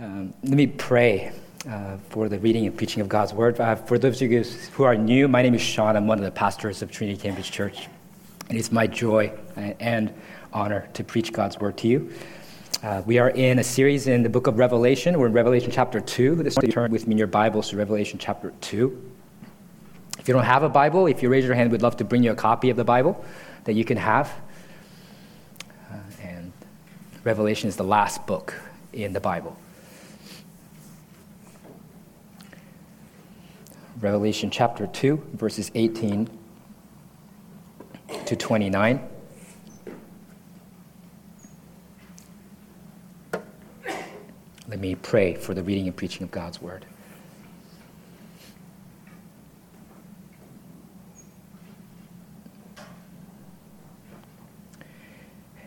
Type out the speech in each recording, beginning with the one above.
Um, let me pray uh, for the reading and preaching of God's word. Uh, for those of you who are new, my name is Shawn. I'm one of the pastors of Trinity Cambridge Church. And it's my joy and honor to preach God's word to you. Uh, we are in a series in the book of Revelation. We're in Revelation chapter 2. This turn with me in your Bibles to Revelation chapter 2. If you don't have a Bible, if you raise your hand, we'd love to bring you a copy of the Bible that you can have. Uh, and Revelation is the last book in the Bible. Revelation chapter 2, verses 18 to 29. Let me pray for the reading and preaching of God's word.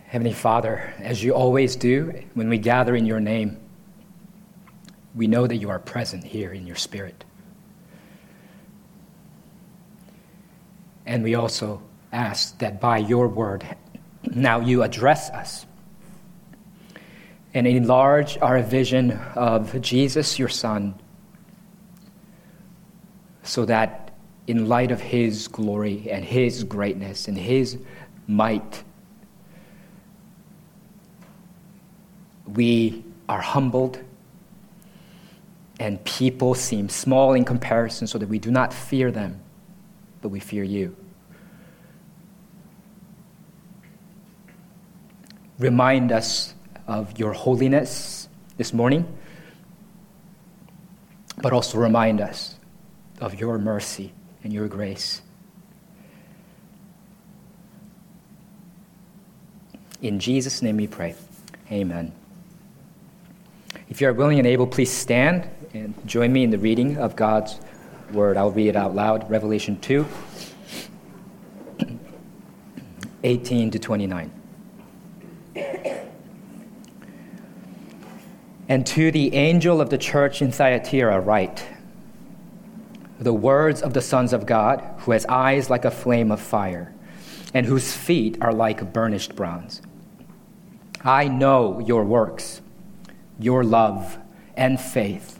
Heavenly Father, as you always do when we gather in your name, we know that you are present here in your spirit. And we also ask that by your word, now you address us. And enlarge our vision of Jesus, your Son, so that in light of his glory and his greatness and his might, we are humbled and people seem small in comparison so that we do not fear them but we fear you. Remind us of your holiness this morning, but also remind us of your mercy and your grace. In Jesus' name we pray. Amen. If you are willing and able, please stand and join me in the reading of God's word. I'll read it out loud Revelation 2 18 to 29. And to the angel of the church in Thyatira, write the words of the sons of God, who has eyes like a flame of fire, and whose feet are like burnished bronze. I know your works, your love and faith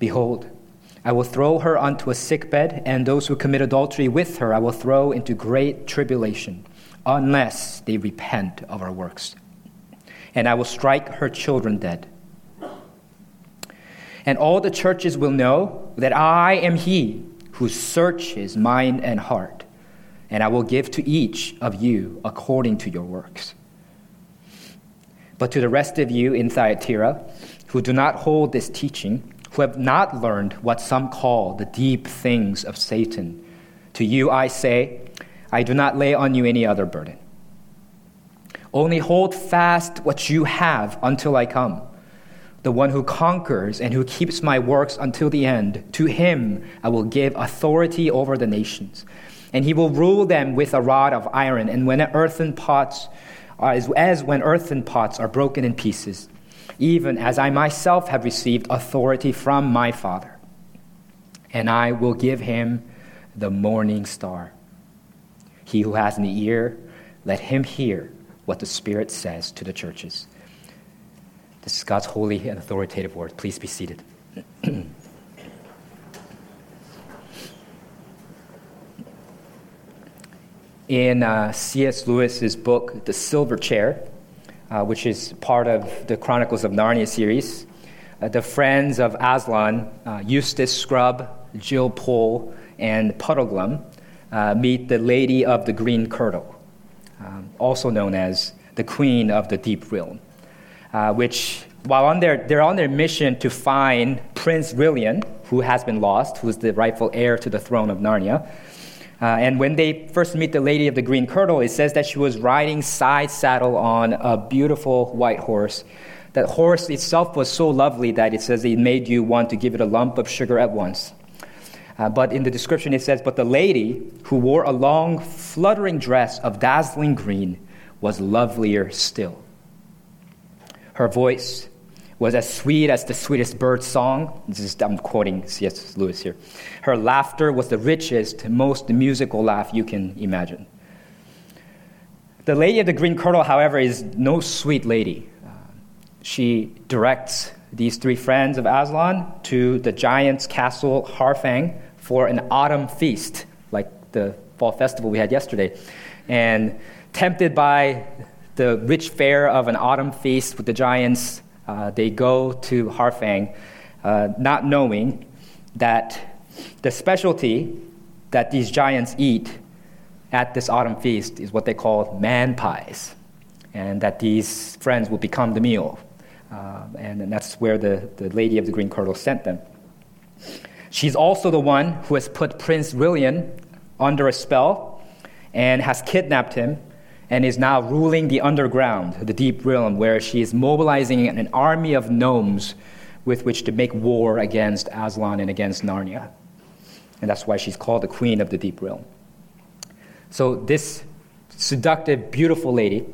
Behold, I will throw her onto a sickbed, and those who commit adultery with her I will throw into great tribulation, unless they repent of her works. And I will strike her children dead. And all the churches will know that I am he who searches mind and heart, and I will give to each of you according to your works. But to the rest of you in Thyatira, who do not hold this teaching, who have not learned what some call the deep things of Satan. To you I say, I do not lay on you any other burden. Only hold fast what you have until I come. The one who conquers and who keeps my works until the end, to him I will give authority over the nations. And he will rule them with a rod of iron, and when earthen pots, as, when earthen pots are broken in pieces even as I myself have received authority from my Father. And I will give him the morning star. He who has an ear, let him hear what the Spirit says to the churches. This is God's holy and authoritative word. Please be seated. In uh, C.S. Lewis's book, The Silver Chair, uh, which is part of the Chronicles of Narnia series. Uh, the friends of Aslan, uh, Eustace Scrubb, Jill Pole, and Puddleglum, uh, meet the Lady of the Green Kirtle, um, also known as the Queen of the Deep Realm, uh, which, while on their, they're on their mission to find Prince Rilian, who has been lost, who is the rightful heir to the throne of Narnia, uh, and when they first meet the lady of the green kirtle, it says that she was riding side saddle on a beautiful white horse, That horse itself was so lovely that it says it made you want to give it a lump of sugar at once. Uh, but in the description it says, But the lady who wore a long, fluttering dress of dazzling green was lovelier still. Her voice was as sweet as the sweetest bird song. This is, I'm quoting C.S. Lewis here. Her laughter was the richest, most musical laugh you can imagine. The lady of the green kirtle, however, is no sweet lady. Uh, she directs these three friends of Aslan to the giant's castle, Harfang, for an autumn feast, like the fall festival we had yesterday. And tempted by the rich fare of an autumn feast with the giants, uh, they go to Harfang, uh, not knowing that the specialty that these giants eat at this autumn feast is what they call man pies, and that these friends will become the meal. Uh, and, and, that's where the, the lady of the green kirtle sent them. She's also the one who has put Prince Rilian under a spell and has kidnapped him and is now ruling the underground, the deep realm, where she is mobilizing an army of gnomes with which to make war against Aslan and against Narnia. And that's why she's called the queen of the deep realm. So, this seductive, beautiful lady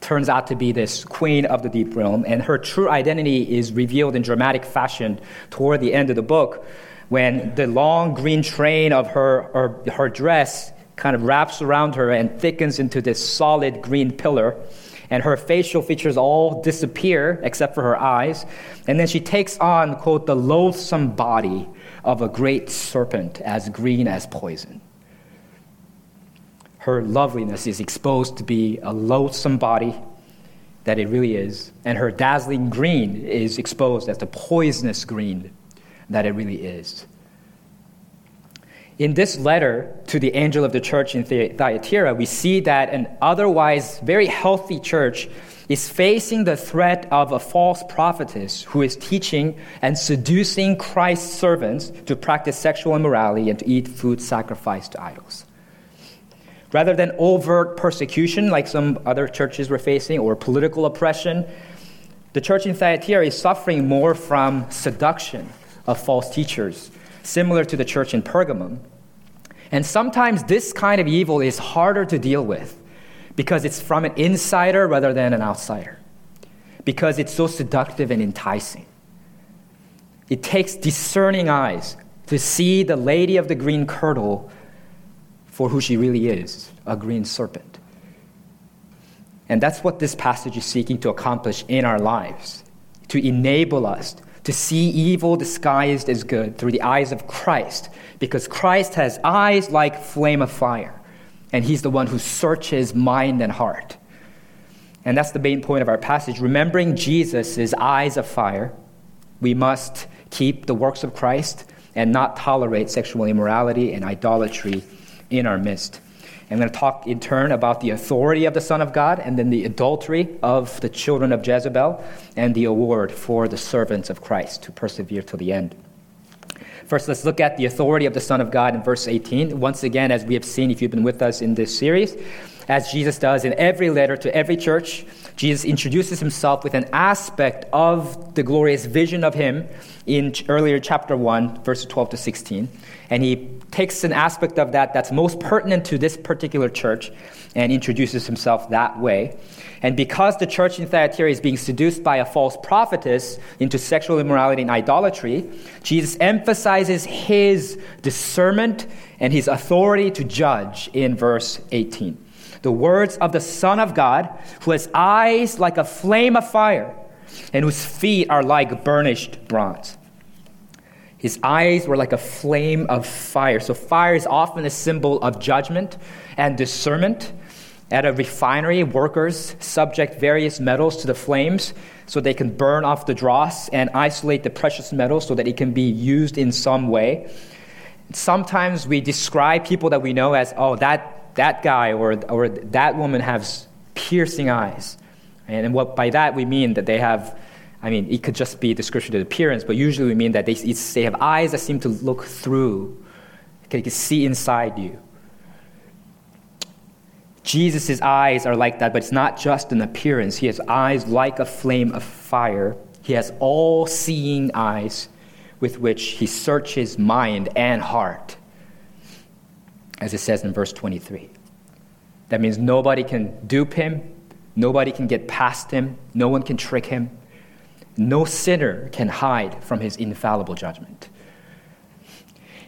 turns out to be this queen of the deep realm, and her true identity is revealed in dramatic fashion toward the end of the book when the long green train of her, her, her dress kind of wraps around her and thickens into this solid green pillar and her facial features all disappear except for her eyes. And then she takes on, quote, the loathsome body of a great serpent as green as poison her loveliness is exposed to be a loathsome body that it really is, and her dazzling green is exposed as the poisonous green that it really is. In this letter to the angel of the church in Thyatira, we see that an otherwise very healthy church is facing the threat of a false prophetess who is teaching and seducing Christ's servants to practice sexual immorality and to eat food sacrificed to idols. Rather than overt persecution like some other churches were facing or political oppression, the church in Thyatira is suffering more from seduction of false teachers, similar to the church in Pergamum. And sometimes this kind of evil is harder to deal with because it's from an insider rather than an outsider, because it's so seductive and enticing. It takes discerning eyes to see the lady of the green kirtle for who she really is a green serpent. And that's what this passage is seeking to accomplish in our lives to enable us to see evil disguised as good through the eyes of Christ, because Christ has eyes like flame of fire, and he's the one who searches mind and heart. And that's the main point of our passage. Remembering Jesus' eyes of fire, we must keep the works of Christ and not tolerate sexual immorality and idolatry in our midst. I'm going to talk in turn about the authority of the Son of God and then the adultery of the children of Jezebel and the award for the servants of Christ to persevere to the end. First, let's look at the authority of the Son of God in verse 18. Once again, as we have seen if you've been with us in this series, as Jesus does in every letter to every church, Jesus introduces himself with an aspect of the glorious vision of him in earlier chapter 1, verses 12 to 16. And he takes an aspect of that that's most pertinent to this particular church and introduces himself that way. And because the church in Thyatira is being seduced by a false prophetess into sexual immorality and idolatry, Jesus emphasizes his discernment and his authority to judge in verse 18 the words of the Son of God, who has eyes like a flame of fire, and whose feet are like burnished bronze. His eyes were like a flame of fire. So, fire is often a symbol of judgment and discernment. At a refinery, workers subject various metals to the flames so they can burn off the dross and isolate the precious metals so that it can be used in some way. Sometimes we describe people that we know as, oh, that that guy or, or that woman has piercing eyes. And what by that we mean that they have, I mean, it could just be a description of appearance, but usually we mean that they, they have eyes that seem to look through, they can see inside you. Jesus' eyes are like that, but it's not just an appearance. He has eyes like a flame of fire. He has all seeing eyes with which he searches mind and heart, as it says in verse 23. That means nobody can dupe him, nobody can get past him, no one can trick him, no sinner can hide from his infallible judgment.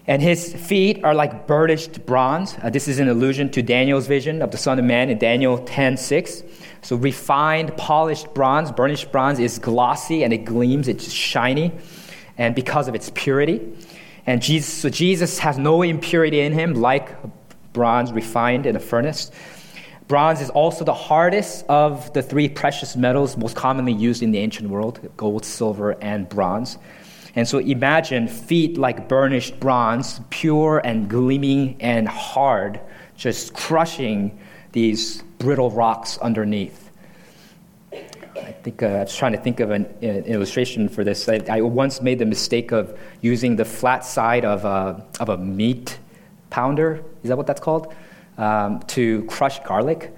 And his feet are like burnished bronze. Uh, this is an allusion to Daniel's vision of the Son of Man in Daniel 10 6. So, refined, polished bronze, burnished bronze is glossy and it gleams, it's shiny, and because of its purity. And Jesus, so Jesus has no impurity in him, like bronze refined in a furnace. Bronze is also the hardest of the three precious metals most commonly used in the ancient world gold, silver, and bronze. And so imagine feet like burnished bronze, pure and gleaming and hard, just crushing these brittle rocks underneath. I think uh, I was trying to think of an, an illustration for this. I, I, once made the mistake of using the flat side of a, of a meat pounder. Is that what that's called? Um, to crush garlic.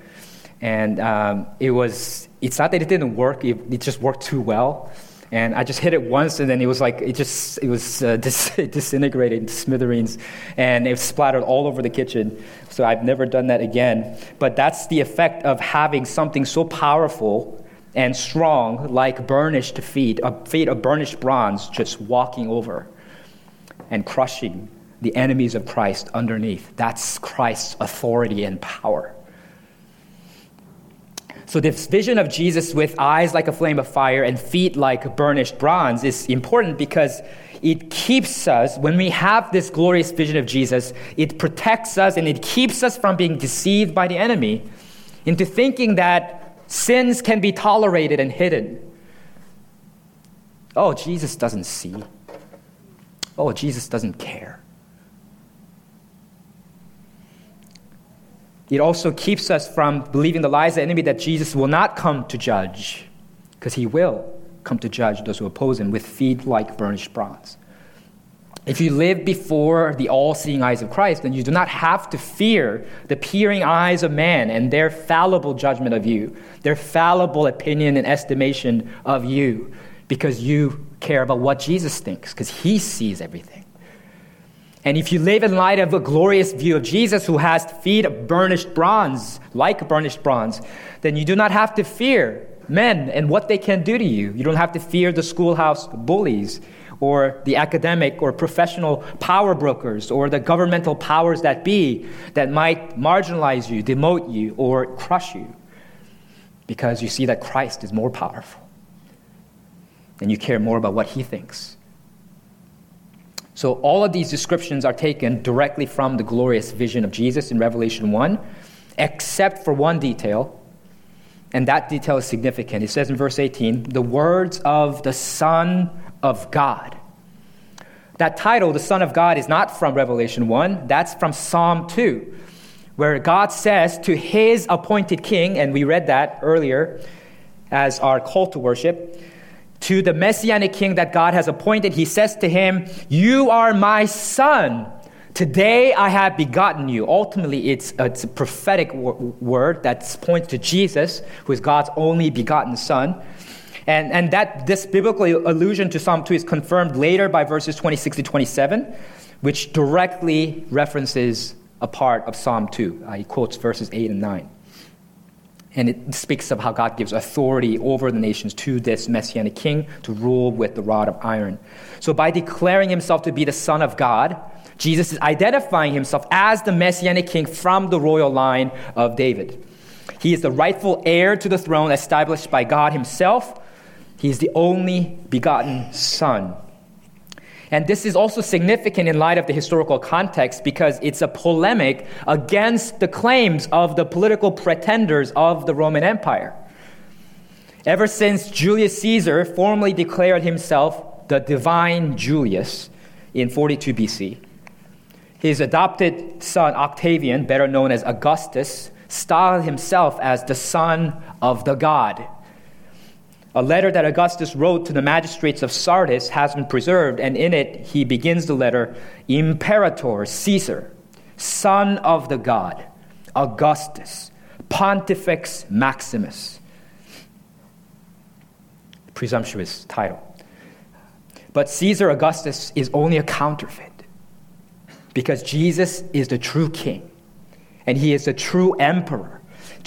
And um, it was, it's not that it didn't work, it, it just worked too well. And I just hit it once, and then it was like it just it was uh, dis- disintegrated into smithereens, and it splattered all over the kitchen. So I've never done that again. But that's the effect of having something so powerful and strong, like burnished feet, a feet of burnished bronze, just walking over and crushing the enemies of Christ underneath. That's Christ's authority and power. So, this vision of Jesus with eyes like a flame of fire and feet like burnished bronze is important because it keeps us, when we have this glorious vision of Jesus, it protects us and it keeps us from being deceived by the enemy into thinking that sins can be tolerated and hidden. Oh, Jesus doesn't see. Oh, Jesus doesn't care. It also keeps us from believing the lies of the enemy that Jesus will not come to judge, because he will come to judge those who oppose him with feet like burnished bronze. If you live before the all seeing eyes of Christ, then you do not have to fear the peering eyes of man and their fallible judgment of you, their fallible opinion and estimation of you, because you care about what Jesus thinks, because he sees everything. And if you live in light of a glorious view of Jesus who has feet of burnished bronze, like burnished bronze, then you do not have to fear men and what they can do to you. You don't have to fear the schoolhouse bullies or the academic or professional power brokers or the governmental powers that be that might marginalize you, demote you, or crush you because you see that Christ is more powerful and you care more about what he thinks. So, all of these descriptions are taken directly from the glorious vision of Jesus in Revelation 1, except for one detail, and that detail is significant. It says in verse 18, the words of the Son of God. That title, the Son of God, is not from Revelation 1, that's from Psalm 2, where God says to his appointed king, and we read that earlier as our call to worship to the messianic king that God has appointed, he says to him, You are my son. Today I have begotten you. Ultimately, it's, it's a prophetic word that points to Jesus, who is God's only begotten son. And, and that this biblical allusion to Psalm 2 is confirmed later by verses 26 to 27, which directly references a part of Psalm 2. Uh, he quotes verses 8 and 9. And it speaks of how God gives authority over the nations to this messianic king to rule with the rod of iron. So, by declaring himself to be the Son of God, Jesus is identifying himself as the messianic king from the royal line of David. He is the rightful heir to the throne established by God himself. He is the only begotten Son and this is also significant in light of the historical context because it's a polemic against the claims of the political pretenders of the Roman Empire. Ever since Julius Caesar formally declared himself the divine Julius in 42 BC, his adopted son Octavian, better known as Augustus, styled himself as the son of the God a letter that Augustus wrote to the magistrates of Sardis has been preserved, and in it he begins the letter Imperator Caesar, son of the god, Augustus, Pontifex Maximus. Presumptuous title. But Caesar Augustus is only a counterfeit because Jesus is the true king and he is the true emperor.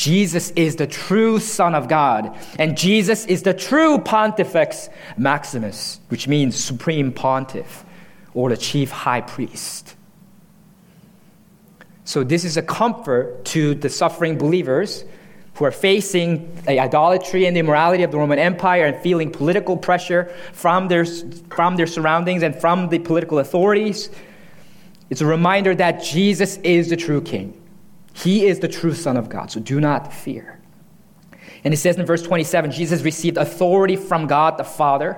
Jesus is the true Son of God, and Jesus is the true Pontifex Maximus, which means supreme pontiff or the chief high priest. So, this is a comfort to the suffering believers who are facing the idolatry and the immorality of the Roman Empire and feeling political pressure from their, from their surroundings and from the political authorities. It's a reminder that Jesus is the true king. He is the true Son of God, so do not fear. And it says in verse 27 Jesus received authority from God the Father.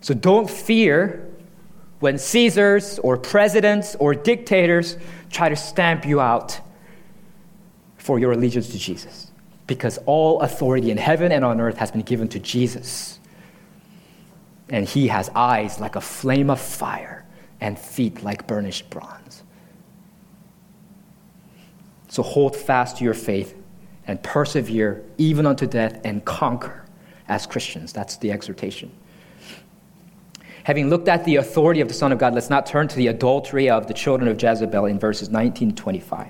So don't fear when Caesars or presidents or dictators try to stamp you out for your allegiance to Jesus. Because all authority in heaven and on earth has been given to Jesus. And he has eyes like a flame of fire and feet like burnished bronze. So hold fast to your faith and persevere even unto death and conquer as Christians. That's the exhortation. Having looked at the authority of the Son of God, let's not turn to the adultery of the children of Jezebel in verses 19 to 25.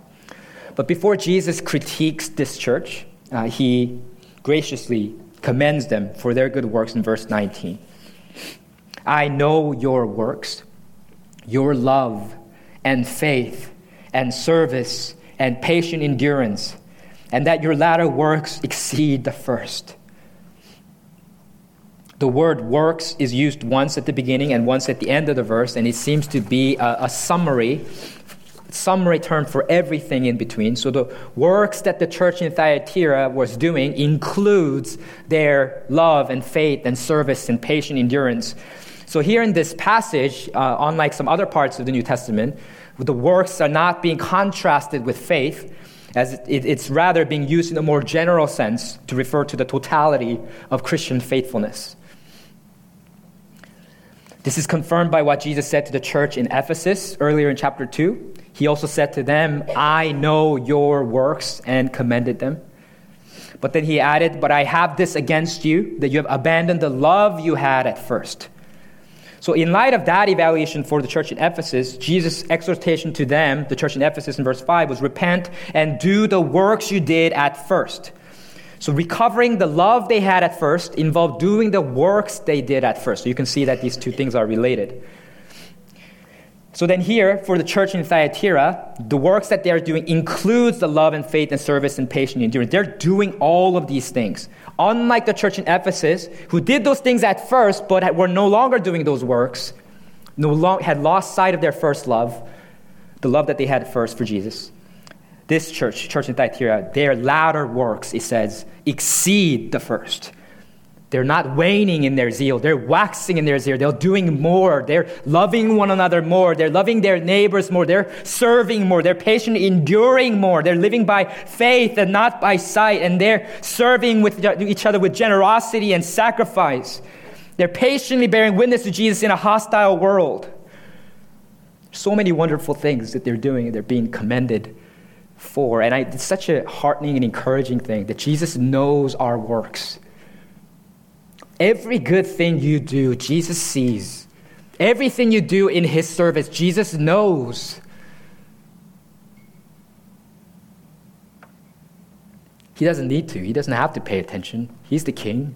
But before Jesus critiques this church, uh, he graciously commends them for their good works in verse 19. I know your works, your love and faith and service and patient endurance, and that your latter works exceed the first. The word works is used once at the beginning and once at the end of the verse, and it seems to be a, a summary, summary term for everything in between. So the works that the church in Thyatira was doing includes their love and faith and service and patient endurance. So here in this passage, uh, unlike some other parts of the New Testament, the works are not being contrasted with faith, as it, it's rather being used in a more general sense to refer to the totality of Christian faithfulness. This is confirmed by what Jesus said to the church in Ephesus earlier in chapter 2. He also said to them, I know your works, and commended them. But then he added, But I have this against you, that you have abandoned the love you had at first. So, in light of that evaluation for the church in Ephesus, Jesus' exhortation to them, the church in Ephesus in verse 5, was repent and do the works you did at first. So, recovering the love they had at first involved doing the works they did at first. So, you can see that these two things are related. So then here, for the church in Thyatira, the works that they are doing includes the love and faith and service and patience and endurance. They're doing all of these things. Unlike the church in Ephesus, who did those things at first, but were no longer doing those works, no long, had lost sight of their first love, the love that they had first for Jesus. This church, church in Thyatira, their latter works, it says, exceed the first. They're not waning in their zeal. They're waxing in their zeal. They're doing more. They're loving one another more. They're loving their neighbors more. They're serving more. They're patiently enduring more. They're living by faith and not by sight. And they're serving with each other with generosity and sacrifice. They're patiently bearing witness to Jesus in a hostile world. So many wonderful things that they're doing they're being commended for. And I, it's such a heartening and encouraging thing that Jesus knows our works. Every good thing you do, Jesus sees. Everything you do in His service, Jesus knows. He doesn't need to, He doesn't have to pay attention. He's the king.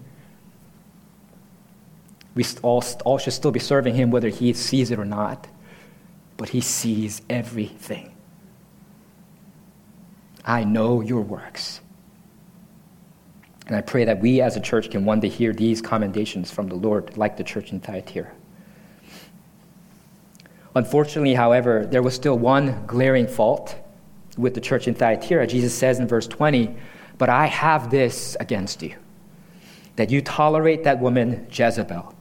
We all, all should still be serving Him whether He sees it or not, but He sees everything. I know your works. And I pray that we as a church can one day hear these commendations from the Lord, like the church in Thyatira. Unfortunately, however, there was still one glaring fault with the church in Thyatira. Jesus says in verse 20, But I have this against you, that you tolerate that woman Jezebel,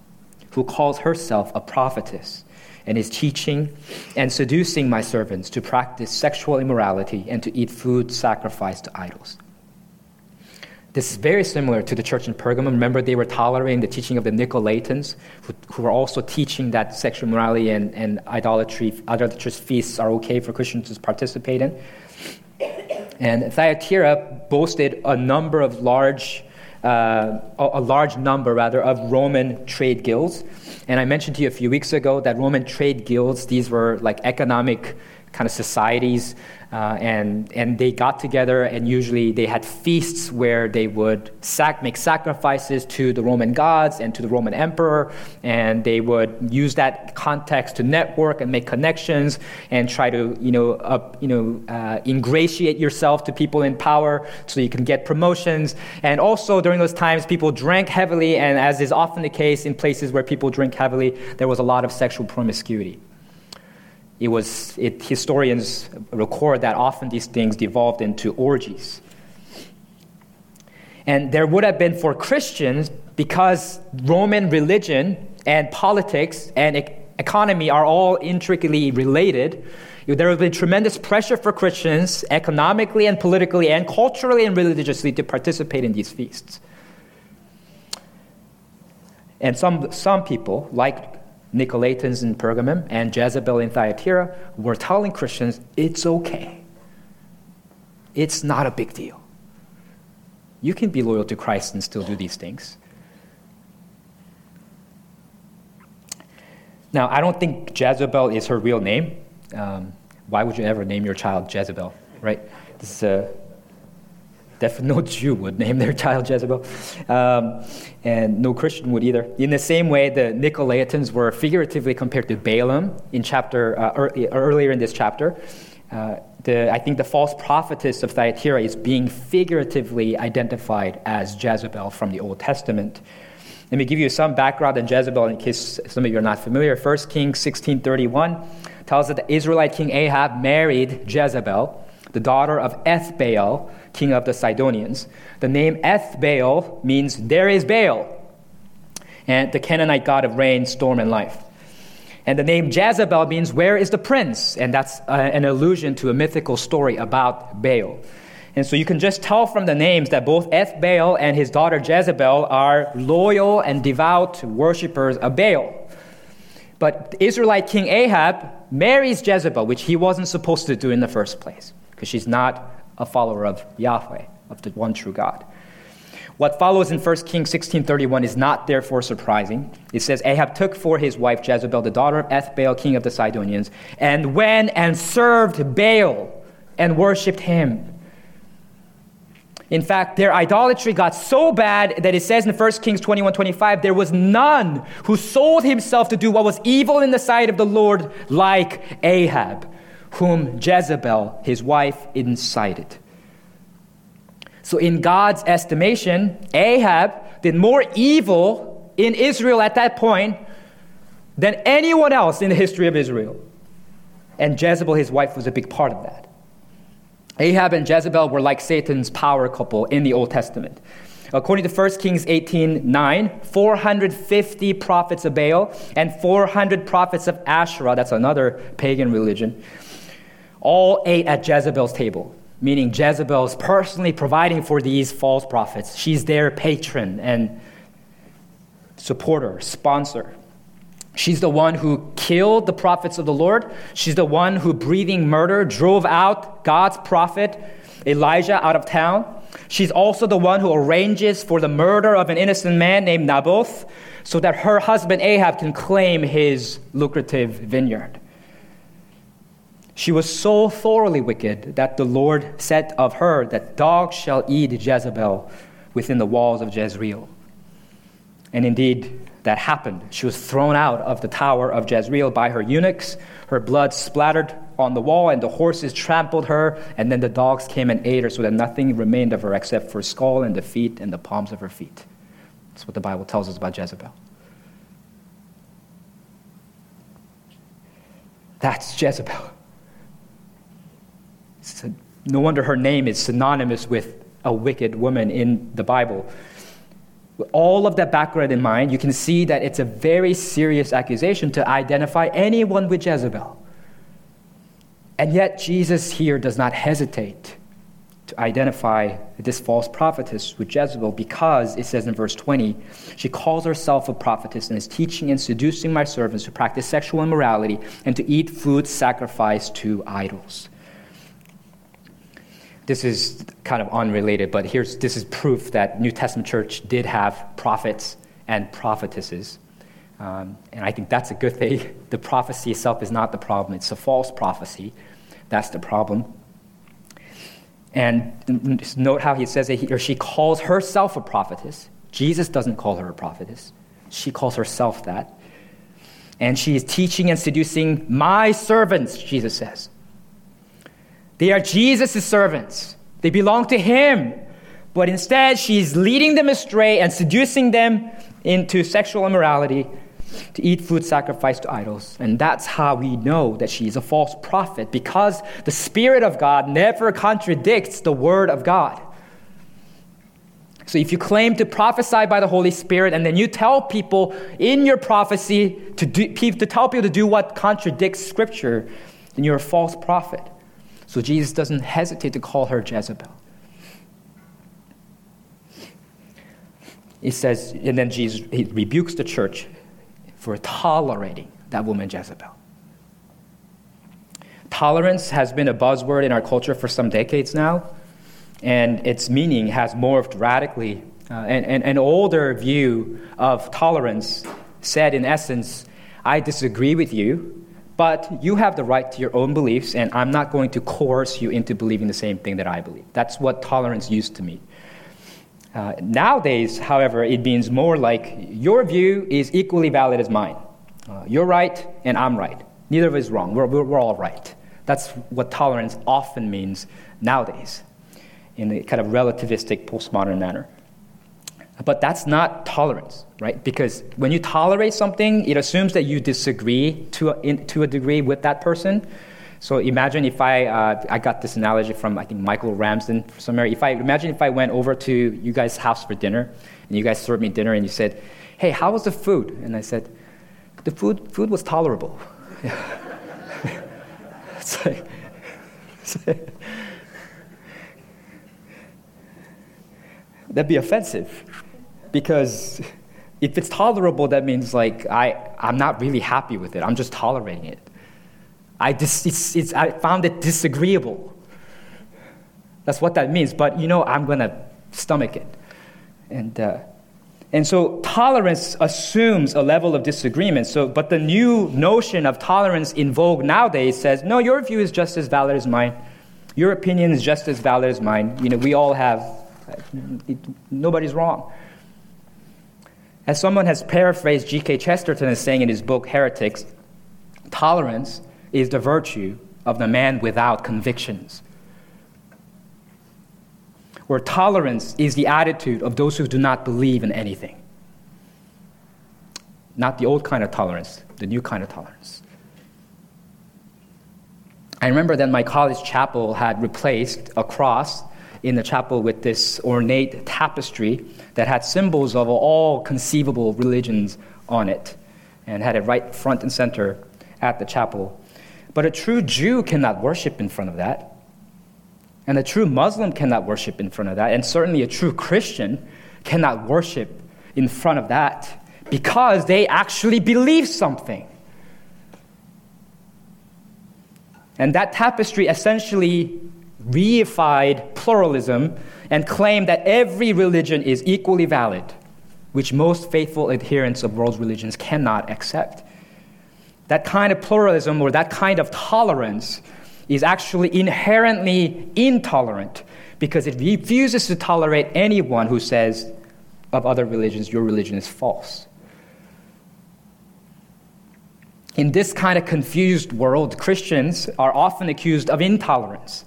who calls herself a prophetess and is teaching and seducing my servants to practice sexual immorality and to eat food sacrificed to idols. This is very similar to the church in Pergamum. Remember, they were tolerating the teaching of the Nicolaitans, who, who were also teaching that sexual morality and, and idolatry, idolatrous feasts are okay for Christians to participate in. And Thyatira boasted a number of large, uh, a large number rather, of Roman trade guilds. And I mentioned to you a few weeks ago that Roman trade guilds, these were like economic kind of societies uh, and, and they got together, and usually they had feasts where they would sac- make sacrifices to the Roman gods and to the Roman emperor, and they would use that context to network and make connections and try to, you know, uh, you know uh, ingratiate yourself to people in power so you can get promotions. And also during those times, people drank heavily, and as is often the case in places where people drink heavily, there was a lot of sexual promiscuity. It was, it, historians record that often these things devolved into orgies. And there would have been for Christians, because Roman religion and politics and economy are all intricately related, there would have been tremendous pressure for Christians, economically and politically and culturally and religiously, to participate in these feasts. And some, some people, like Nicolaitans in Pergamum and Jezebel in Thyatira were telling Christians it's okay. It's not a big deal. You can be loyal to Christ and still do these things. Now, I don't think Jezebel is her real name. Um, why would you ever name your child Jezebel, right? This is a Definitely no Jew would name their child Jezebel, um, and no Christian would either. In the same way, the Nicolaitans were figuratively compared to Balaam in chapter uh, earlier in this chapter. Uh, the, I think the false prophetess of Thyatira is being figuratively identified as Jezebel from the Old Testament. Let me give you some background on Jezebel in case some of you are not familiar. 1 Kings 16:31 tells that the Israelite king Ahab married Jezebel, the daughter of Ethbaal, king of the Sidonians. The name Ethbaal means there is Baal, and the Canaanite god of rain, storm, and life. And the name Jezebel means where is the prince? And that's uh, an allusion to a mythical story about Baal. And so you can just tell from the names that both Ethbaal and his daughter Jezebel are loyal and devout worshippers of Baal. But Israelite king Ahab marries Jezebel, which he wasn't supposed to do in the first place, because she's not a follower of Yahweh, of the one true God. What follows in 1 Kings 16:31 is not therefore surprising. It says Ahab took for his wife Jezebel, the daughter of Ethbaal, king of the Sidonians, and went and served Baal and worshipped him. In fact, their idolatry got so bad that it says in 1 Kings 21 25, there was none who sold himself to do what was evil in the sight of the Lord like Ahab whom Jezebel, his wife, incited. So, in God's estimation, Ahab did more evil in Israel at that point than anyone else in the history of Israel. And Jezebel, his wife, was a big part of that. Ahab and Jezebel were like Satan's power couple in the Old Testament. According to 1 Kings 18 9, 450 prophets of Baal and 400 prophets of Asherah, that's another pagan religion, all ate at Jezebel's table, meaning Jezebel is personally providing for these false prophets. She's their patron and supporter, sponsor. She's the one who killed the prophets of the Lord. She's the one who, breathing murder, drove out God's prophet Elijah out of town. She's also the one who arranges for the murder of an innocent man named Naboth so that her husband Ahab can claim his lucrative vineyard. She was so thoroughly wicked that the Lord said of her that dogs shall eat Jezebel within the walls of Jezreel. And indeed, that happened. She was thrown out of the tower of Jezreel by her eunuchs. Her blood splattered on the wall, and the horses trampled her, and then the dogs came and ate her, so that nothing remained of her except for skull and the feet and the palms of her feet. That's what the Bible tells us about Jezebel. That's Jezebel no wonder her name is synonymous with a wicked woman in the Bible. With all of that background in mind, you can see that it's a very serious accusation to identify anyone with Jezebel. And yet, Jesus here does not hesitate to identify this false prophetess with Jezebel because it says in verse 20, she calls herself a prophetess and is teaching and seducing my servants to practice sexual immorality and to eat food sacrificed to idols. This is kind of unrelated, but here's this is proof that New Testament church did have prophets and prophetesses. Um, and I think that's a good thing. The prophecy itself is not the problem, it's a false prophecy. That's the problem. And note how he says that he or she calls herself a prophetess. Jesus doesn't call her a prophetess, she calls herself that. And she is teaching and seducing my servants, Jesus says. They are Jesus' servants, they belong to him. But instead, she's leading them astray and seducing them into sexual immorality to eat food sacrificed to idols. And that's how we know that she is a false prophet because the Spirit of God never contradicts the Word of God. So if you claim to prophesy by the Holy Spirit and then you tell people in your prophecy to, do, to tell people to do what contradicts Scripture, then you're a false prophet. So Jesus doesn't hesitate to call her Jezebel. He says, and then Jesus he rebukes the church for tolerating that woman Jezebel. Tolerance has been a buzzword in our culture for some decades now, and its meaning has morphed radically. Uh, and, and an older view of tolerance said, in essence, I disagree with you, but you have the right to your own beliefs, and I'm not going to coerce you into believing the same thing that I believe. That's what tolerance used to mean. Uh, nowadays, however, it means more like your view is equally valid as mine. Uh, you're right, and I'm right. Neither of us is wrong. We're, we're, we're all right. That's what tolerance often means nowadays in a kind of relativistic postmodern manner. But that's not tolerance, right? Because when you tolerate something, it assumes that you disagree to a, in, to a degree with that person. So imagine if I, uh, I got this analogy from, I think, Michael Ramsden somewhere. If I, imagine if I went over to you guys' house for dinner, and you guys served me dinner, and you said, hey, how was the food? And I said, the food, food was tolerable. it's like, it's like that'd be offensive. Because if it's tolerable, that means like I, I'm not really happy with it. I'm just tolerating it. I, dis- it's, it's, I found it disagreeable. That's what that means. But you know, I'm going to stomach it. And, uh, and so tolerance assumes a level of disagreement. So, but the new notion of tolerance in vogue nowadays says, no, your view is just as valid as mine. Your opinion is just as valid as mine. You know, we all have, it, nobody's wrong. As someone has paraphrased G.K. Chesterton as saying in his book Heretics, tolerance is the virtue of the man without convictions. Where tolerance is the attitude of those who do not believe in anything. Not the old kind of tolerance, the new kind of tolerance. I remember that my college chapel had replaced a cross in the chapel with this ornate tapestry that had symbols of all conceivable religions on it and had it right front and center at the chapel. But a true Jew cannot worship in front of that. And a true Muslim cannot worship in front of that. And certainly a true Christian cannot worship in front of that because they actually believe something. And that tapestry essentially reified pluralism and claim that every religion is equally valid, which most faithful adherents of world religions cannot accept. That kind of pluralism or that kind of tolerance is actually inherently intolerant because it refuses to tolerate anyone who says of other religions, your religion is false. In this kind of confused world, Christians are often accused of intolerance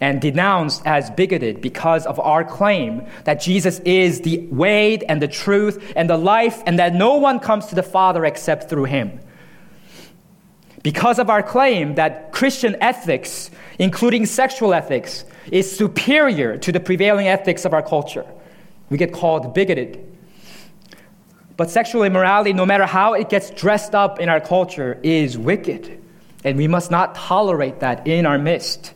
and denounced as bigoted because of our claim that Jesus is the way and the truth and the life, and that no one comes to the Father except through him. Because of our claim that Christian ethics, including sexual ethics, is superior to the prevailing ethics of our culture, we get called bigoted. But sexual immorality, no matter how it gets dressed up in our culture, is wicked. And we must not tolerate that in our midst.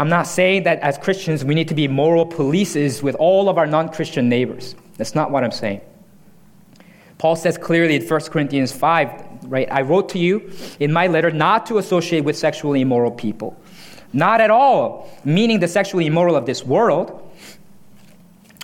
I'm not saying that as Christians we need to be moral polices with all of our non Christian neighbors. That's not what I'm saying. Paul says clearly in 1 Corinthians 5, right? I wrote to you in my letter not to associate with sexually immoral people, Not at all, meaning the sexually immoral of this world,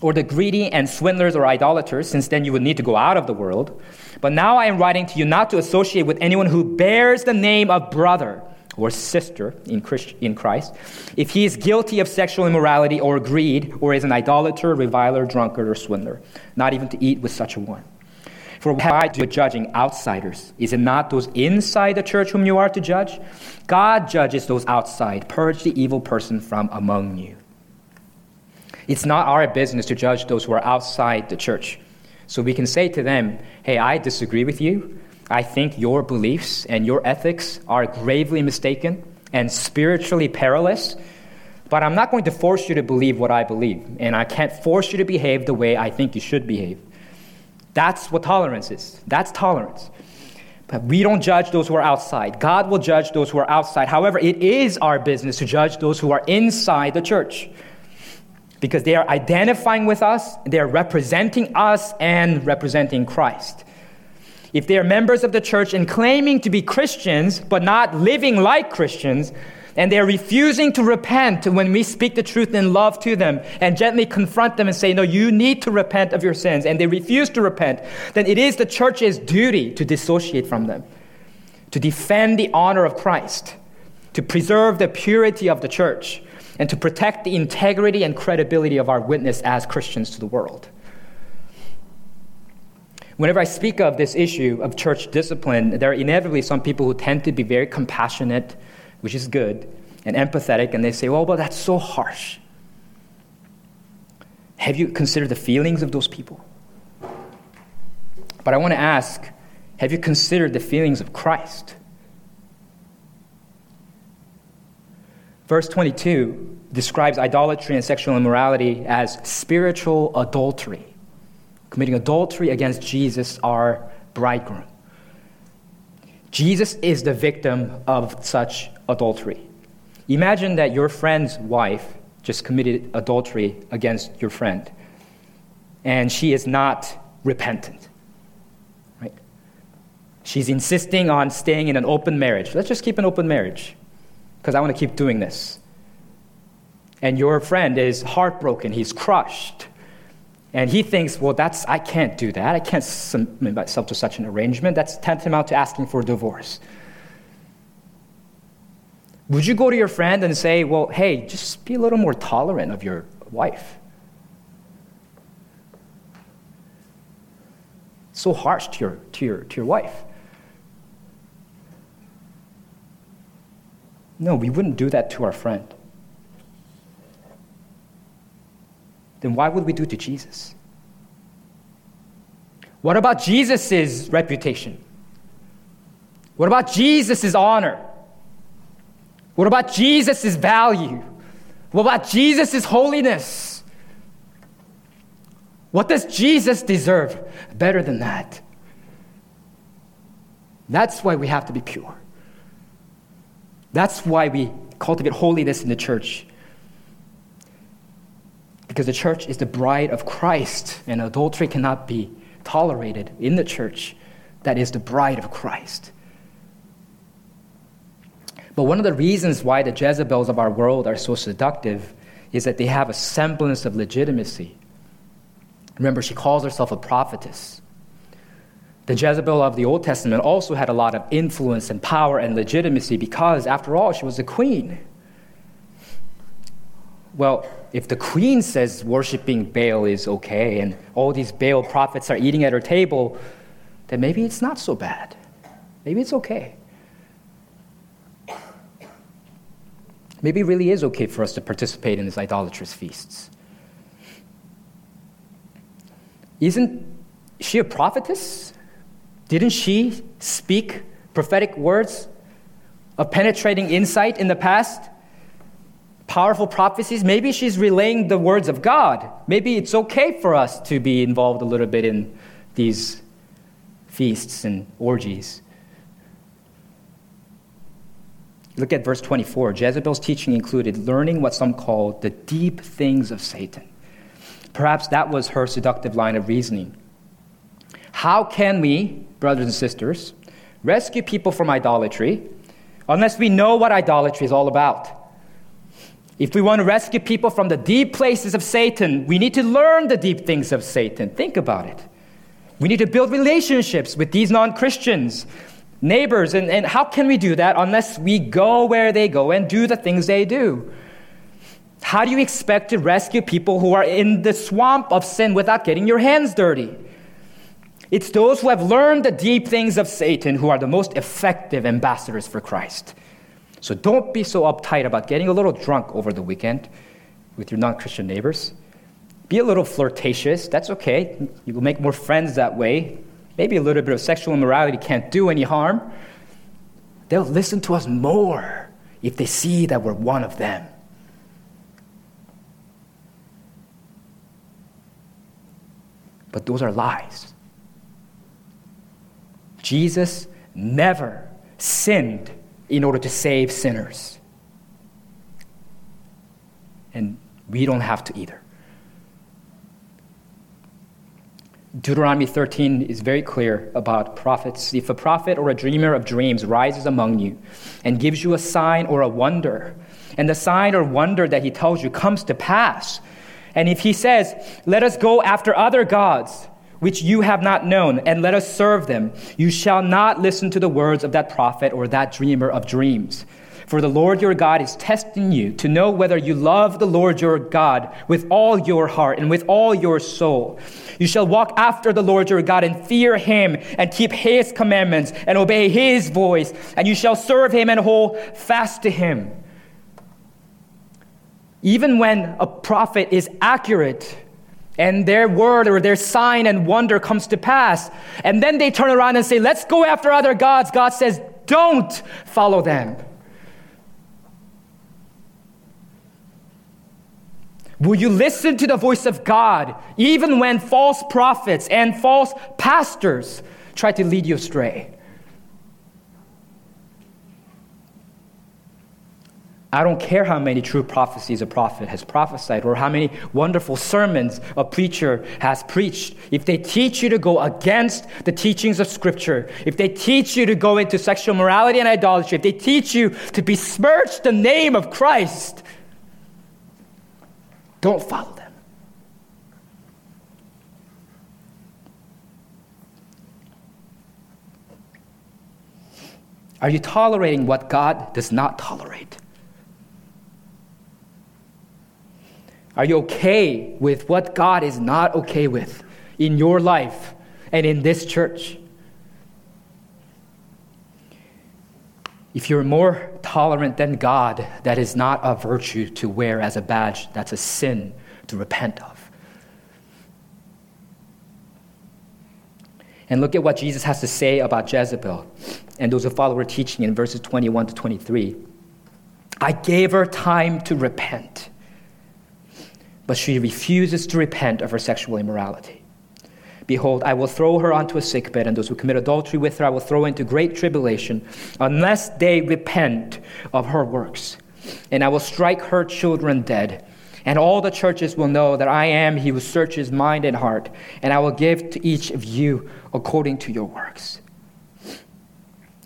or the greedy and swindlers or idolaters, since then you would need to go out of the world. But now I am writing to you not to associate with anyone who bears the name of brother or sister in Christ, if he is guilty of sexual immorality or greed, or is an idolater, reviler, drunkard, or swindler, not even to eat with such a one. For why do judging outsiders? Is it not those inside the church whom you are to judge? God judges those outside. Purge the evil person from among you. It's not our business to judge those who are outside the church. So we can say to them, hey, I disagree with you. I think your beliefs and your ethics are gravely mistaken and spiritually perilous. But I'm not going to force you to believe what I believe, and I can't force you to behave the way I think you should behave. That's what tolerance is. That's tolerance. But we don't judge those who are outside. God will judge those who are outside. However, it is our business to judge those who are inside the church because they are identifying with us, they are representing us and representing Christ. If they are members of the church and claiming to be Christians but not living like Christians, and they're refusing to repent when we speak the truth in love to them and gently confront them and say, No, you need to repent of your sins, and they refuse to repent, then it is the church's duty to dissociate from them, to defend the honor of Christ, to preserve the purity of the church, and to protect the integrity and credibility of our witness as Christians to the world. Whenever I speak of this issue of church discipline, there are inevitably some people who tend to be very compassionate, which is good, and empathetic, and they say, oh, well, but that's so harsh. Have you considered the feelings of those people? But I want to ask have you considered the feelings of Christ? Verse 22 describes idolatry and sexual immorality as spiritual adultery, committing adultery against Jesus, our bridegroom. Jesus is the victim of such adultery. Imagine that your friend's wife just committed adultery against your friend, and she is not repentant. Right? She's insisting on staying in an open marriage. Let's just keep an open marriage because I want to keep doing this. And your friend is heartbroken, he's crushed. And he thinks, well, that's, I can't do that. I can't submit myself to such an arrangement. That's tantamount to asking for a divorce. Would you go to your friend and say, well, hey, just be a little more tolerant of your wife? So harsh to your, to your, to your wife. No, we wouldn't do that to our friend. Then why would we do to Jesus? What about Jesus' reputation? What about Jesus' honor? What about Jesus' value? What about Jesus' holiness? What does Jesus deserve better than that? That's why we have to be pure. That's why we cultivate holiness in the church. Because the church is the bride of Christ, and adultery cannot be tolerated in the church that is the bride of Christ. But one of the reasons why the Jezebels of our world are so seductive is that they have a semblance of legitimacy. Remember, she calls herself a prophetess. The Jezebel of the Old Testament also had a lot of influence and power and legitimacy because, after all, she was a queen. Well, if the queen says worshiping Baal is okay and all these Baal prophets are eating at her table, then maybe it's not so bad. Maybe it's okay. Maybe it really is okay for us to participate in these idolatrous feasts. Isn't she a prophetess? Didn't she speak prophetic words of penetrating insight in the past? Powerful prophecies? Maybe she's relaying the words of God. Maybe it's okay for us to be involved a little bit in these feasts and orgies. Look at verse 24. Jezebel's teaching included learning what some call the deep things of Satan. Perhaps that was her seductive line of reasoning. How can we, brothers and sisters, rescue people from idolatry unless we know what idolatry is all about? If we want to rescue people from the deep places of Satan, we need to learn the deep things of Satan. Think about it. We need to build relationships with these non Christians, neighbors. And, and how can we do that unless we go where they go and do the things they do? How do you expect to rescue people who are in the swamp of sin without getting your hands dirty? It's those who have learned the deep things of Satan who are the most effective ambassadors for Christ. So don't be so uptight about getting a little drunk over the weekend with your non Christian neighbors. Be a little flirtatious. That's okay. You will make more friends that way. Maybe a little bit of sexual immorality can't do any harm. They'll listen to us more if they see that we're one of them. But those are lies. Jesus never sinned in order to save sinners. And we don't have to either. Deuteronomy 13 is very clear about prophets. If a prophet or a dreamer of dreams rises among you and gives you a sign or a wonder, and the sign or wonder that he tells you comes to pass, and if he says, Let us go after other gods, which you have not known, and let us serve them. You shall not listen to the words of that prophet or that dreamer of dreams. For the Lord your God is testing you to know whether you love the Lord your God with all your heart and with all your soul. You shall walk after the Lord your God and fear him and keep his commandments and obey his voice, and you shall serve him and hold fast to him. Even when a prophet is accurate, and their word or their sign and wonder comes to pass. And then they turn around and say, Let's go after other gods. God says, Don't follow them. Will you listen to the voice of God even when false prophets and false pastors try to lead you astray? I don't care how many true prophecies a prophet has prophesied or how many wonderful sermons a preacher has preached. If they teach you to go against the teachings of Scripture, if they teach you to go into sexual morality and idolatry, if they teach you to besmirch the name of Christ, don't follow them. Are you tolerating what God does not tolerate? Are you okay with what God is not okay with in your life and in this church? If you're more tolerant than God, that is not a virtue to wear as a badge, that's a sin to repent of. And look at what Jesus has to say about Jezebel and those who follow her teaching in verses 21 to 23. I gave her time to repent but she refuses to repent of her sexual immorality. Behold, I will throw her onto a sickbed, and those who commit adultery with her I will throw into great tribulation, unless they repent of her works. And I will strike her children dead. And all the churches will know that I am he who searches mind and heart, and I will give to each of you according to your works.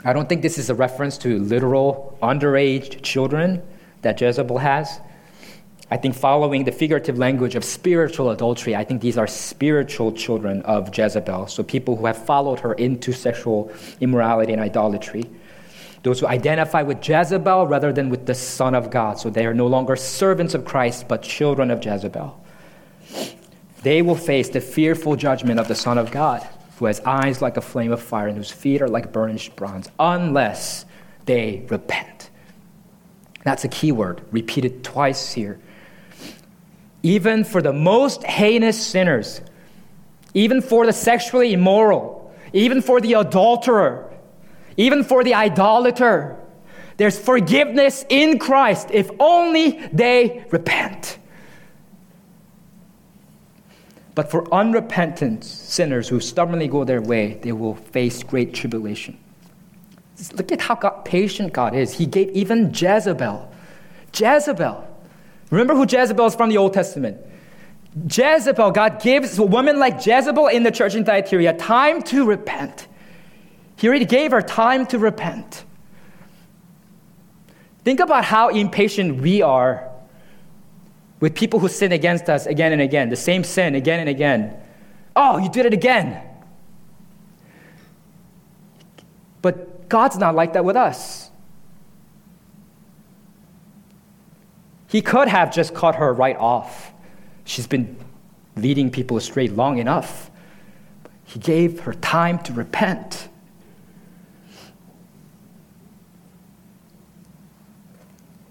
I don't think this is a reference to literal underage children that Jezebel has. I think following the figurative language of spiritual adultery, I think these are spiritual children of Jezebel. So people who have followed her into sexual immorality and idolatry. Those who identify with Jezebel rather than with the Son of God. So they are no longer servants of Christ, but children of Jezebel. They will face the fearful judgment of the Son of God, who has eyes like a flame of fire and whose feet are like burnished bronze, unless they repent. That's a key word, repeated twice here even for the most heinous sinners, even for the sexually immoral, even for the adulterer, even for the idolater. There's forgiveness in Christ if only they repent. But for unrepentant sinners who stubbornly go their way, they will face great tribulation. Look at how God, patient God is. He gave even Jezebel, Jezebel, Remember who Jezebel is from the Old Testament. Jezebel, God gives a woman like Jezebel in the church in Thyatira time to repent. He already gave her time to repent. Think about how impatient we are with people who sin against us again and again, the same sin again and again. Oh, you did it again. But God's not like that with us. He could have just cut her right off. She's been leading people astray long enough. He gave her time to repent.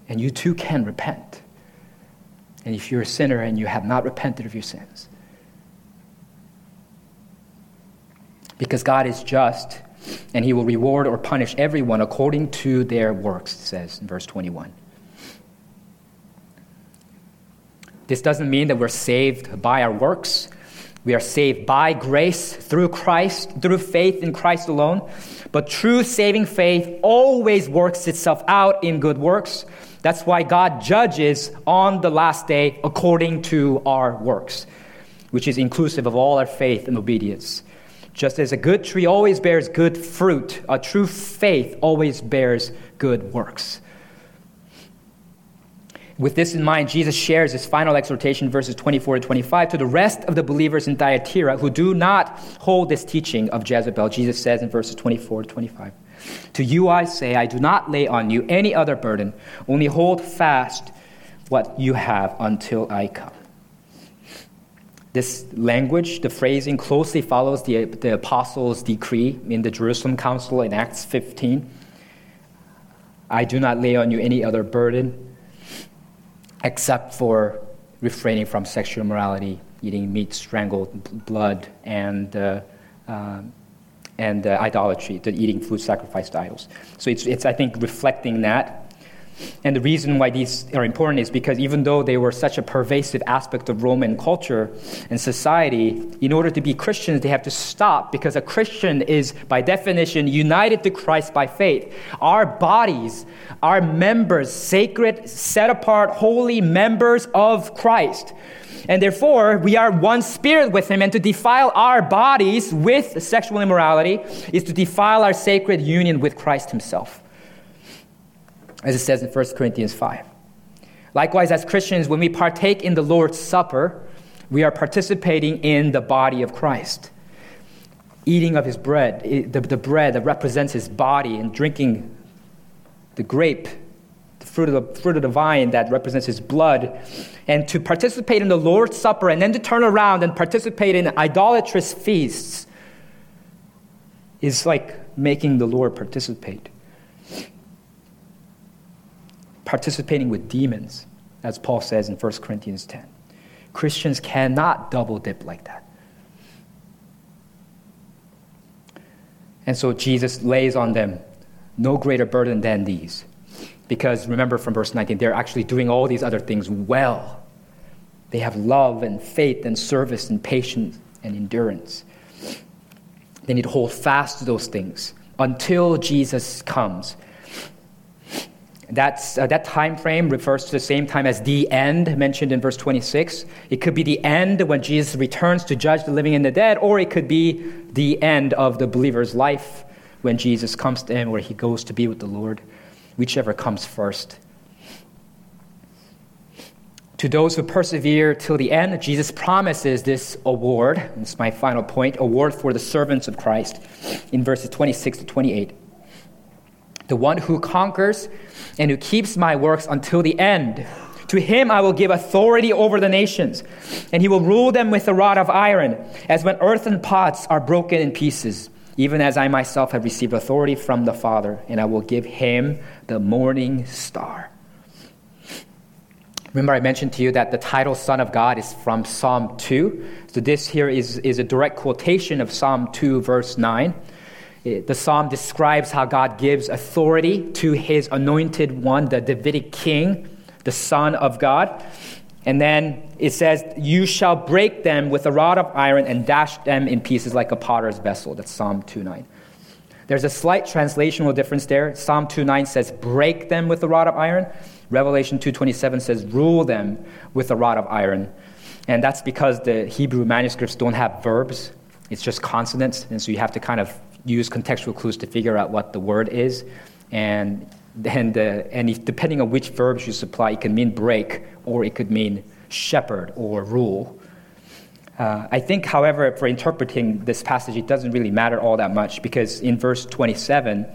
And you too can repent. And if you're a sinner and you have not repented of your sins, because God is just and he will reward or punish everyone according to their works, it says in verse 21. This doesn't mean that we're saved by our works. We are saved by grace through Christ, through faith in Christ alone. But true saving faith always works itself out in good works. That's why God judges on the last day according to our works, which is inclusive of all our faith and obedience. Just as a good tree always bears good fruit, a true faith always bears good works. With this in mind, Jesus shares his final exhortation, verses 24 to 25, to the rest of the believers in Thyatira who do not hold this teaching of Jezebel. Jesus says in verses 24 to 25, To you I say, I do not lay on you any other burden, only hold fast what you have until I come. This language, the phrasing, closely follows the, the apostles' decree in the Jerusalem Council in Acts 15. I do not lay on you any other burden except for refraining from sexual immorality, eating meat strangled, blood, and, uh, uh, and uh, idolatry, the eating food sacrificed to idols. So it's, it's, I think, reflecting that and the reason why these are important is because even though they were such a pervasive aspect of Roman culture and society, in order to be Christians, they have to stop because a Christian is, by definition, united to Christ by faith. Our bodies are members, sacred, set apart, holy members of Christ. And therefore, we are one spirit with Him, and to defile our bodies with sexual immorality is to defile our sacred union with Christ Himself as it says in 1 Corinthians 5. Likewise, as Christians, when we partake in the Lord's Supper, we are participating in the body of Christ. Eating of his bread, the, the bread that represents his body, and drinking the grape, the fruit of the, fruit of the vine that represents his blood, and to participate in the Lord's Supper and then to turn around and participate in idolatrous feasts is like making the Lord participate participating with demons, as Paul says in 1 Corinthians 10. Christians cannot double dip like that. And so Jesus lays on them no greater burden than these. Because remember from verse 19, they're actually doing all these other things well. They have love and faith and service and patience and endurance. They need to hold fast to those things until Jesus comes that's, uh, that time frame refers to the same time as the end mentioned in verse 26. It could be the end when Jesus returns to judge the living and the dead, or it could be the end of the believer's life when Jesus comes to him, where he goes to be with the Lord, whichever comes first. To those who persevere till the end, Jesus promises this award. Is my final point award for the servants of Christ in verses 26 to 28. The one who conquers and who keeps my works until the end. To him I will give authority over the nations, and he will rule them with a rod of iron, as when earthen pots are broken in pieces, even as I myself have received authority from the Father, and I will give him the morning star. Remember, I mentioned to you that the title Son of God is from Psalm 2. So, this here is, is a direct quotation of Psalm 2, verse 9 Eh, the psalm describes how God gives authority to his anointed one, the Davidic king, the Son of God. And then it says, You shall break them with a rod of iron and dash them in pieces like a potter's vessel. That's Psalm 2:9. There's a slight translational difference there. Psalm 2:9 says, Break them with a rod of iron. Revelation 2:27 says, Rule them with a rod of iron. And that's because the Hebrew manuscripts don't have verbs, it's just consonants. And so you have to kind of use contextual clues to figure out what the word is. And, and, uh, and if, depending on which verbs you supply, it can mean break or it could mean shepherd or rule. Uh, I think, however, for interpreting this passage, it doesn't really matter all that much because in verse 27,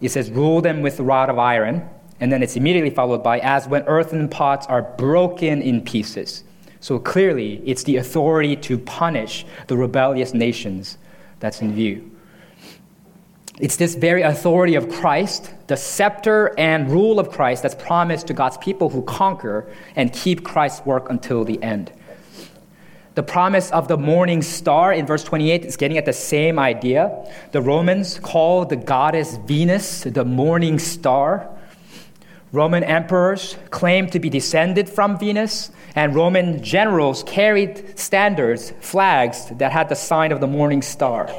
it says, Rule them with the rod of iron. And then it's immediately followed by, As when earthen pots are broken in pieces. So clearly, it's the authority to punish the rebellious nations that's in view. It's this very authority of Christ, the scepter and rule of Christ, that's promised to God's people who conquer and keep Christ's work until the end. The promise of the morning star in verse 28 is getting at the same idea. The Romans called the goddess Venus the morning star. Roman emperors claimed to be descended from Venus, and Roman generals carried standards, flags that had the sign of the morning star.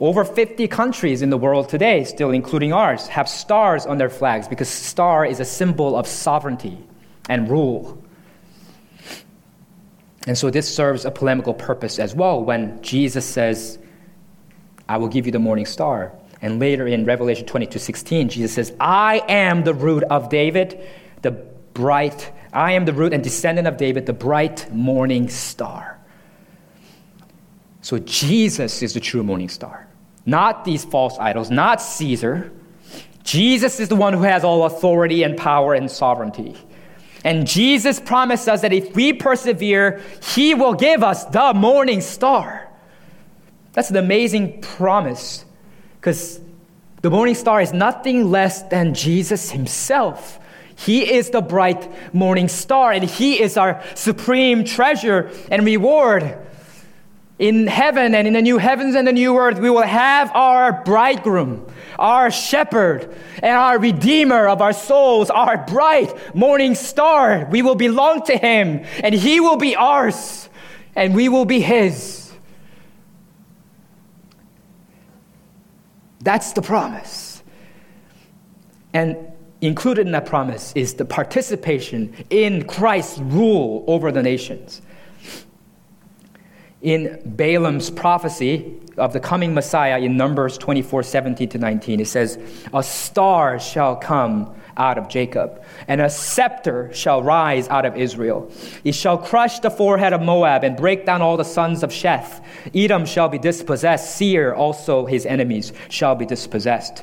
Over 50 countries in the world today, still including ours, have stars on their flags because star is a symbol of sovereignty and rule. And so this serves a polemical purpose as well when Jesus says, I will give you the morning star. And later in Revelation 22 16, Jesus says, I am the root of David, the bright, I am the root and descendant of David, the bright morning star. So Jesus is the true morning star, not these false idols, not Caesar. Jesus is the one who has all authority and power and sovereignty. And Jesus promised us that if we persevere, He will give us the morning star. That's an amazing promise because the morning star is nothing less than Jesus Himself. He is the bright morning star, and He is our supreme treasure and reward. In heaven and in the new heavens and the new earth, we will have our bridegroom, our shepherd, and our redeemer of our souls, our bright morning star. We will belong to him, and he will be ours, and we will be his. That's the promise. And included in that promise is the participation in Christ's rule over the nations in Balaam's prophecy of the coming Messiah in Numbers 24 17 to 19. It says, A star shall come out of Jacob, and a scepter shall rise out of Israel. It shall crush the forehead of Moab and break down all the sons of Sheth. Edom shall be dispossessed, Seir also his enemies shall be dispossessed.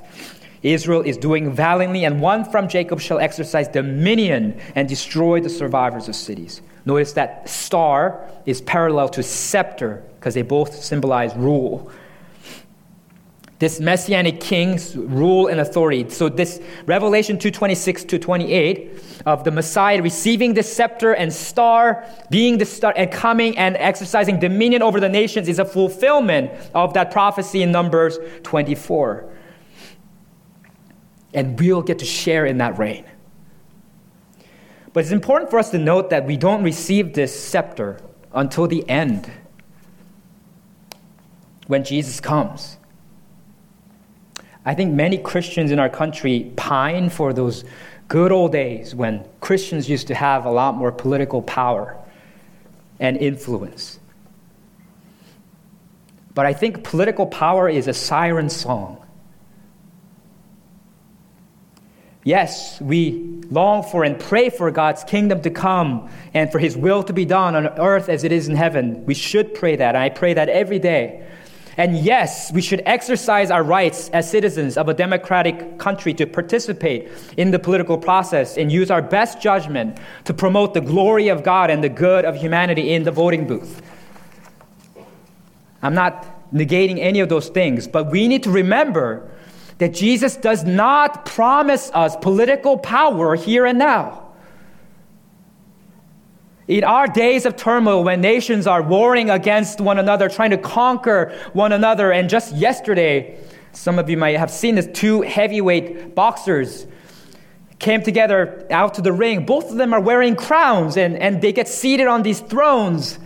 Israel is doing valiantly, and one from Jacob shall exercise dominion and destroy the survivors of cities. Notice that star is parallel to scepter because they both symbolize rule. This messianic king's rule and authority. So this Revelation 226 to 28 of the Messiah receiving the scepter and star, being the star and coming and exercising dominion over the nations is a fulfillment of that prophecy in Numbers 24. And we'll get to share in that reign. But it's important for us to note that we don't receive this scepter until the end, when Jesus comes. I think many Christians in our country pine for those good old days when Christians used to have a lot more political power and influence. But I think political power is a siren song. Yes, we long for and pray for God's kingdom to come and for His will to be done on earth as it is in heaven. We should pray that. and I pray that every day. And yes, we should exercise our rights as citizens of a democratic country to participate in the political process and use our best judgment to promote the glory of God and the good of humanity in the voting booth. I'm not negating any of those things, but we need to remember that Jesus does not promise us political power here and now. In our days of turmoil, when nations are warring against one another, trying to conquer one another, and just yesterday, some of you might have seen this, two heavyweight boxers came together out to the ring. Both of them are wearing crowns, and, and they get seated on these thrones,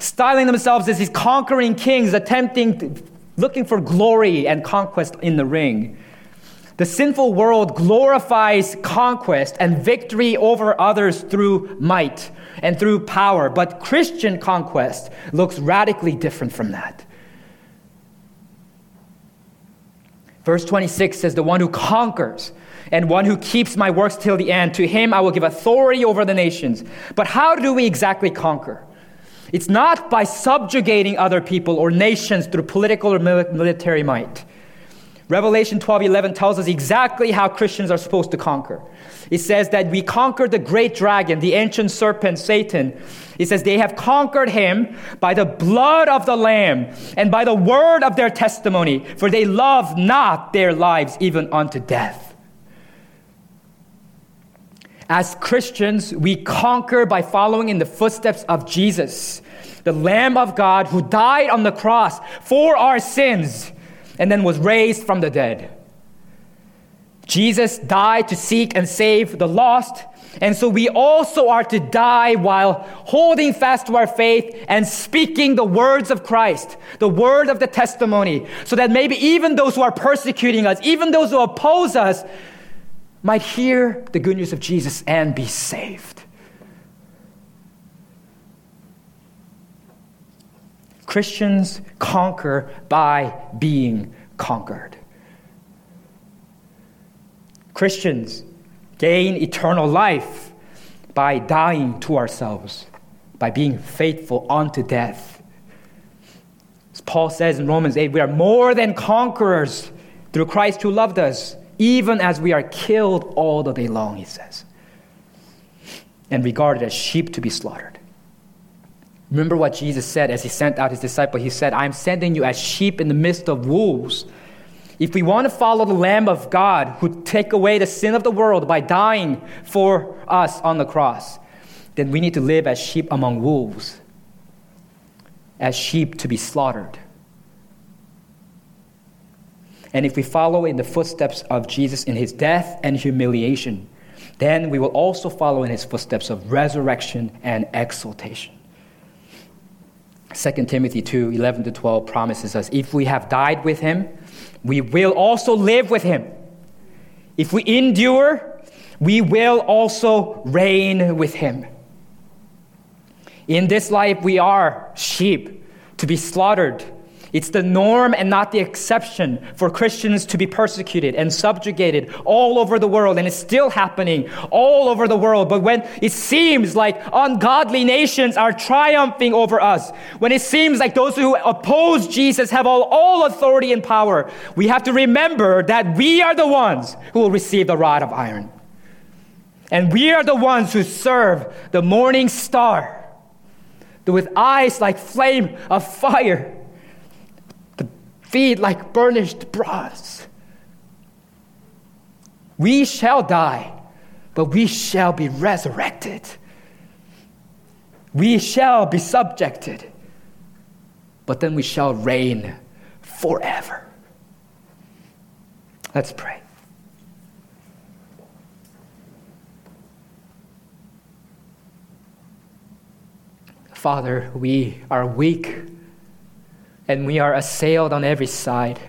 styling themselves as these conquering kings, attempting looking for glory and conquest in the ring. The sinful world glorifies conquest and victory over others through might and through power, but Christian conquest looks radically different from that. Verse 26 says, The one who conquers and one who keeps my works till the end, to him I will give authority over the nations. But how do we exactly conquer? It's not by subjugating other people or nations through political or military might. Revelation 12 11 tells us exactly how Christians are supposed to conquer. It says that we conquered the great dragon, the ancient serpent, Satan. It says they have conquered him by the blood of the Lamb and by the word of their testimony, for they love not their lives even unto death. As Christians, we conquer by following in the footsteps of Jesus, the Lamb of God who died on the cross for our sins and then was raised from the dead. Jesus died to seek and save the lost, and so we also are to die while holding fast to our faith and speaking the words of Christ, the word of the testimony, so that maybe even those who are persecuting us, even those who oppose us, might hear the good news of Jesus and be saved. Christians conquer by being conquered. Christians gain eternal life by dying to ourselves, by being faithful unto death. As Paul says in Romans 8, we are more than conquerors through Christ who loved us even as we are killed all the day long, he says, and regarded as sheep to be slaughtered. Remember what Jesus said as he sent out his disciple. He said, I am sending you as sheep in the midst of wolves. If we want to follow the Lamb of God who take away the sin of the world by dying for us on the cross, then we need to live as sheep among wolves, as sheep to be slaughtered. And if we follow in the footsteps of Jesus in his death and humiliation, then we will also follow in his footsteps of resurrection and exaltation. 2 Timothy 2 11 to 12 promises us if we have died with him, we will also live with him. If we endure, we will also reign with him. In this life, we are sheep to be slaughtered it's the norm and not the exception for Christians to be persecuted and subjugated all over the world, and it's still happening all over the world. But when it seems like ungodly nations are triumphing over us, when it seems like those who oppose Jesus have all, all authority and power, we have to remember that we are the ones who will receive the rod of iron. And we are the ones who serve the morning star with eyes like flame of fire feet like burnished brass. We shall die, but we shall be resurrected. We shall be subjected, but then we shall reign forever. Let's pray. Father, we are weak and we are assailed on every side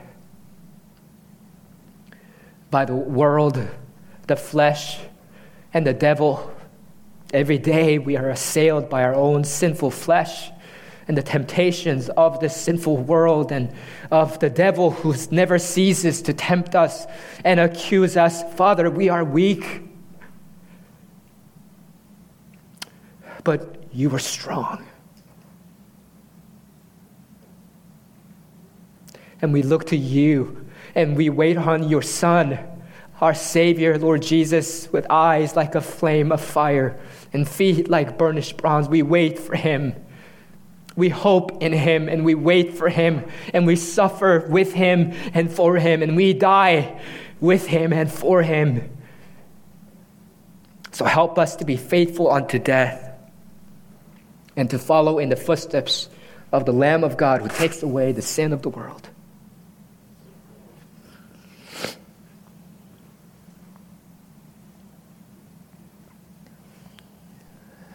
by the world, the flesh, and the devil. Every day we are assailed by our own sinful flesh and the temptations of this sinful world and of the devil who never ceases to tempt us and accuse us. Father, we are weak, but you are strong. And we look to you and we wait on your Son, our Savior, Lord Jesus, with eyes like a flame of fire and feet like burnished bronze. We wait for him. We hope in him and we wait for him and we suffer with him and for him and we die with him and for him. So help us to be faithful unto death and to follow in the footsteps of the Lamb of God who takes away the sin of the world.